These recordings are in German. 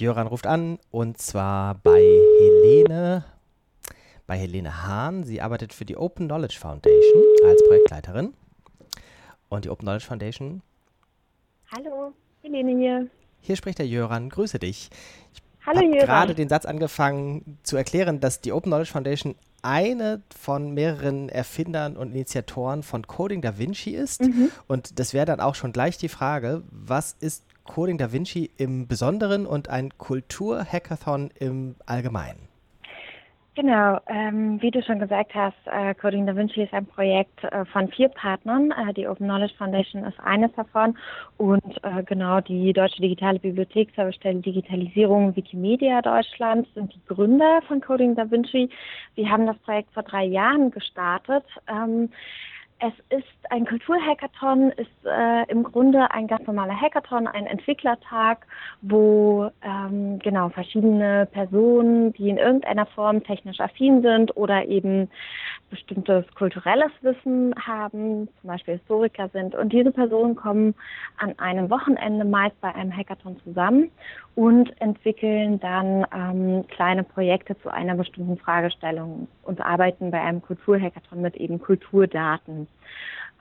Jöran ruft an und zwar bei Helene, bei Helene Hahn. Sie arbeitet für die Open Knowledge Foundation als Projektleiterin. Und die Open Knowledge Foundation. Hallo, Helene hier. Hier spricht der Jöran. Grüße dich. Ich Hallo habe Jöran. gerade den Satz angefangen zu erklären, dass die Open Knowledge Foundation eine von mehreren Erfindern und Initiatoren von Coding Da Vinci ist. Mhm. Und das wäre dann auch schon gleich die Frage, was ist Coding Da Vinci im Besonderen und ein Kultur-Hackathon im Allgemeinen? Genau, ähm, wie du schon gesagt hast, äh, Coding Da Vinci ist ein Projekt äh, von vier Partnern. Äh, die Open Knowledge Foundation ist eines davon und äh, genau die Deutsche Digitale Bibliotheksservicestelle Digitalisierung Wikimedia Deutschland sind die Gründer von Coding Da Vinci. Wir haben das Projekt vor drei Jahren gestartet. Ähm, es ist ein Kulturhackathon, ist äh, im Grunde ein ganz normaler Hackathon, ein Entwicklertag, wo ähm, genau verschiedene Personen, die in irgendeiner Form technisch affin sind oder eben bestimmtes kulturelles Wissen haben, zum Beispiel Historiker sind. Und diese Personen kommen an einem Wochenende meist bei einem Hackathon zusammen und entwickeln dann ähm, kleine Projekte zu einer bestimmten Fragestellung und arbeiten bei einem Kulturhackathon mit eben Kulturdaten.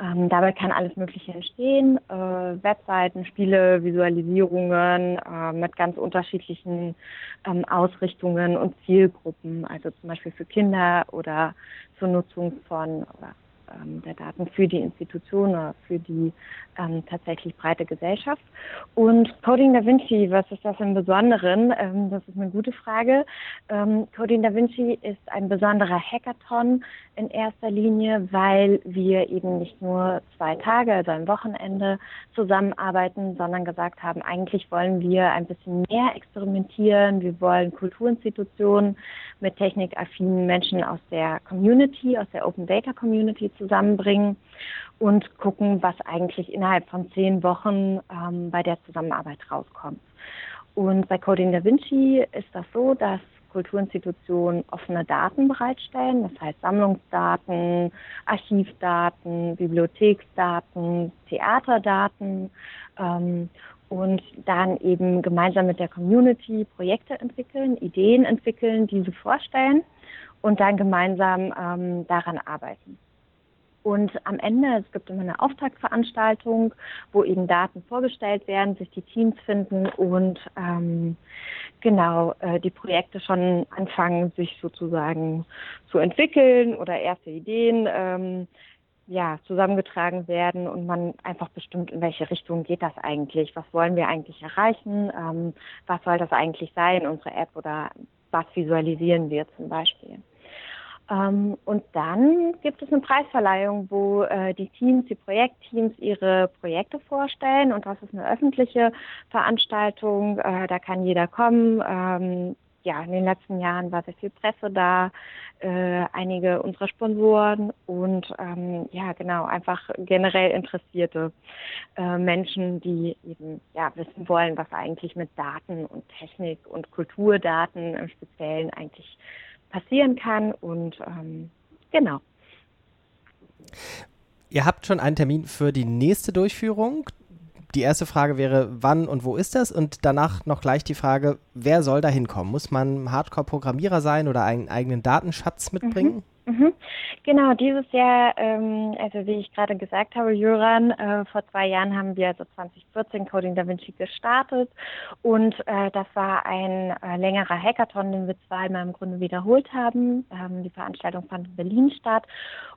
Ähm, dabei kann alles Mögliche entstehen, äh, Webseiten, Spiele, Visualisierungen äh, mit ganz unterschiedlichen ähm, Ausrichtungen und Zielgruppen, also zum Beispiel für Kinder oder zur Nutzung von oder ähm, der Daten für die Institution oder für die ähm, tatsächlich breite Gesellschaft. Und Coding Da Vinci, was ist das im Besonderen? Ähm, das ist eine gute Frage. Ähm, Coding Da Vinci ist ein besonderer Hackathon in erster Linie, weil wir eben nicht nur zwei Tage, also ein Wochenende zusammenarbeiten, sondern gesagt haben, eigentlich wollen wir ein bisschen mehr experimentieren. Wir wollen Kulturinstitutionen mit technikaffinen Menschen aus der Community, aus der Open Data Community zusammenbringen und gucken, was eigentlich innerhalb von zehn Wochen ähm, bei der Zusammenarbeit rauskommt. Und bei Coding Da Vinci ist das so, dass Kulturinstitutionen offene Daten bereitstellen, das heißt Sammlungsdaten, Archivdaten, Bibliotheksdaten, Theaterdaten ähm, und dann eben gemeinsam mit der Community Projekte entwickeln, Ideen entwickeln, diese vorstellen und dann gemeinsam ähm, daran arbeiten. Und am Ende, es gibt immer eine Auftaktveranstaltung, wo eben Daten vorgestellt werden, sich die Teams finden und ähm, genau äh, die Projekte schon anfangen, sich sozusagen zu entwickeln oder erste Ideen ähm, ja, zusammengetragen werden und man einfach bestimmt, in welche Richtung geht das eigentlich, was wollen wir eigentlich erreichen, ähm, was soll das eigentlich sein, unsere App oder was visualisieren wir zum Beispiel. Ähm, und dann gibt es eine Preisverleihung, wo äh, die Teams, die Projektteams ihre Projekte vorstellen. Und das ist eine öffentliche Veranstaltung. Äh, da kann jeder kommen. Ähm, ja, in den letzten Jahren war sehr viel Presse da, äh, einige unserer Sponsoren und ähm, ja, genau, einfach generell interessierte äh, Menschen, die eben ja wissen wollen, was eigentlich mit Daten und Technik und Kulturdaten im Speziellen eigentlich passieren kann. Und ähm, genau. Ihr habt schon einen Termin für die nächste Durchführung. Die erste Frage wäre, wann und wo ist das? Und danach noch gleich die Frage, wer soll da hinkommen? Muss man Hardcore-Programmierer sein oder einen eigenen Datenschatz mitbringen? Mhm. Mhm. Genau, dieses Jahr, ähm, also wie ich gerade gesagt habe, Jöran, äh, vor zwei Jahren haben wir also 2014 Coding Da Vinci gestartet und äh, das war ein äh, längerer Hackathon, den wir zweimal im Grunde wiederholt haben. Ähm, die Veranstaltung fand in Berlin statt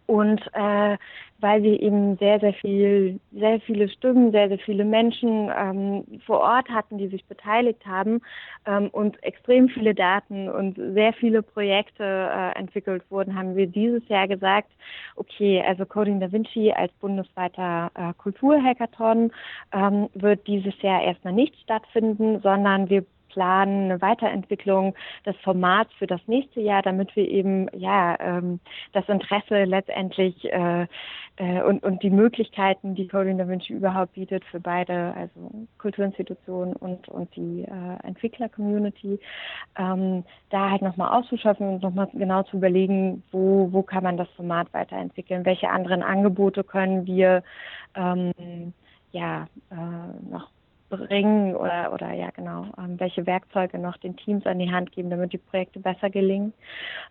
und äh, weil wir eben sehr, sehr viel, sehr viele Stimmen, sehr, sehr viele Menschen ähm, vor Ort hatten, die sich beteiligt haben ähm, und extrem viele Daten und sehr viele Projekte äh, entwickelt wurden, haben wir dieses Jahr gesagt, okay, also Coding Da Vinci als bundesweiter äh, Kulturhackathon ähm, wird dieses Jahr erstmal nicht stattfinden, sondern wir planen eine Weiterentwicklung des Formats für das nächste Jahr, damit wir eben ja ähm, das Interesse letztendlich äh, äh, und, und die Möglichkeiten, die Coding Da Vinci überhaupt bietet für beide, also Kulturinstitutionen und, und die äh, Entwickler-Community, ähm, da halt nochmal auszuschöpfen und nochmal genau zu überlegen, wo, wo kann man das Format weiterentwickeln, welche anderen Angebote können wir ähm, ja, äh, noch bringen oder, oder ja genau, ähm, welche Werkzeuge noch den Teams an die Hand geben, damit die Projekte besser gelingen.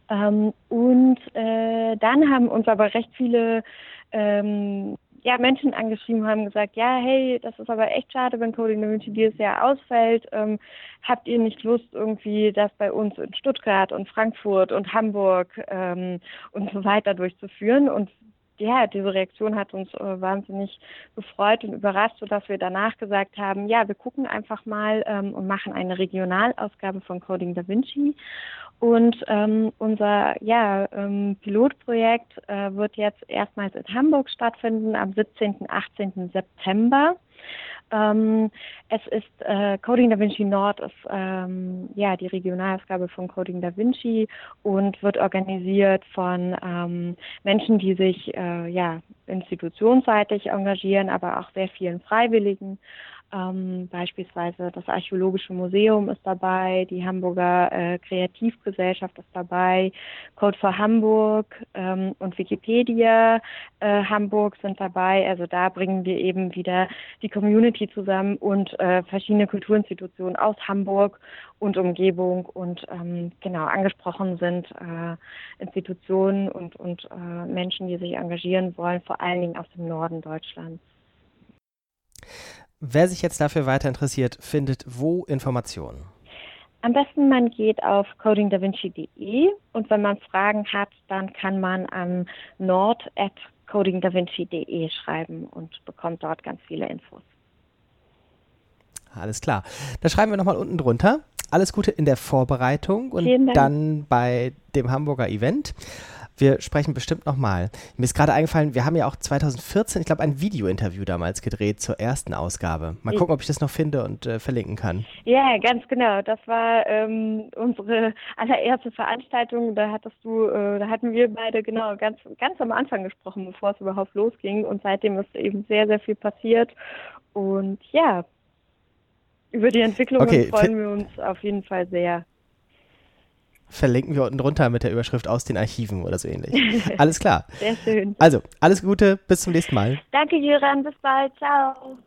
Ähm, und äh, dann haben uns aber recht viele ähm, ja, Menschen angeschrieben haben gesagt, ja, hey, das ist aber echt schade, wenn Coding DaVinci dieses Jahr ausfällt. Ähm, habt ihr nicht Lust, irgendwie das bei uns in Stuttgart und Frankfurt und Hamburg ähm, und so weiter durchzuführen? Und ja, diese Reaktion hat uns äh, wahnsinnig gefreut und überrascht, sodass wir danach gesagt haben, ja, wir gucken einfach mal ähm, und machen eine Regionalausgabe von Coding Da Vinci. Und ähm, unser ja, ähm, Pilotprojekt äh, wird jetzt erstmals in Hamburg stattfinden am 17. 18. September. Ähm, es ist äh, Coding Da Vinci Nord ist ähm, ja die Regionalausgabe von Coding Da Vinci und wird organisiert von ähm, Menschen, die sich äh, ja institutionsseitig engagieren, aber auch sehr vielen Freiwilligen. Ähm, beispielsweise das Archäologische Museum ist dabei, die Hamburger äh, Kreativgesellschaft ist dabei, Code for Hamburg ähm, und Wikipedia äh, Hamburg sind dabei. Also da bringen wir eben wieder die Community zusammen und äh, verschiedene Kulturinstitutionen aus Hamburg und Umgebung und ähm, genau angesprochen sind äh, Institutionen und, und äh, Menschen, die sich engagieren wollen, vor allen Dingen aus dem Norden Deutschlands. Wer sich jetzt dafür weiter interessiert, findet wo Informationen? Am besten man geht auf codingdavinci.de und wenn man Fragen hat, dann kann man an nord.codingdavinci.de schreiben und bekommt dort ganz viele Infos. Alles klar. Da schreiben wir nochmal unten drunter. Alles Gute in der Vorbereitung und dann bei dem Hamburger Event. Wir sprechen bestimmt nochmal. Mir ist gerade eingefallen, wir haben ja auch 2014, ich glaube, ein Video-Interview damals gedreht zur ersten Ausgabe. Mal gucken, ob ich das noch finde und äh, verlinken kann. Ja, ganz genau. Das war ähm, unsere allererste Veranstaltung. Da hattest du, äh, da hatten wir beide genau ganz, ganz am Anfang gesprochen, bevor es überhaupt losging. Und seitdem ist eben sehr, sehr viel passiert. Und ja, über die Entwicklung okay, freuen wir uns auf jeden Fall sehr verlinken wir unten drunter mit der Überschrift aus den Archiven oder so ähnlich. Alles klar. Sehr schön. Also, alles Gute, bis zum nächsten Mal. Danke, Jöran, bis bald. Ciao.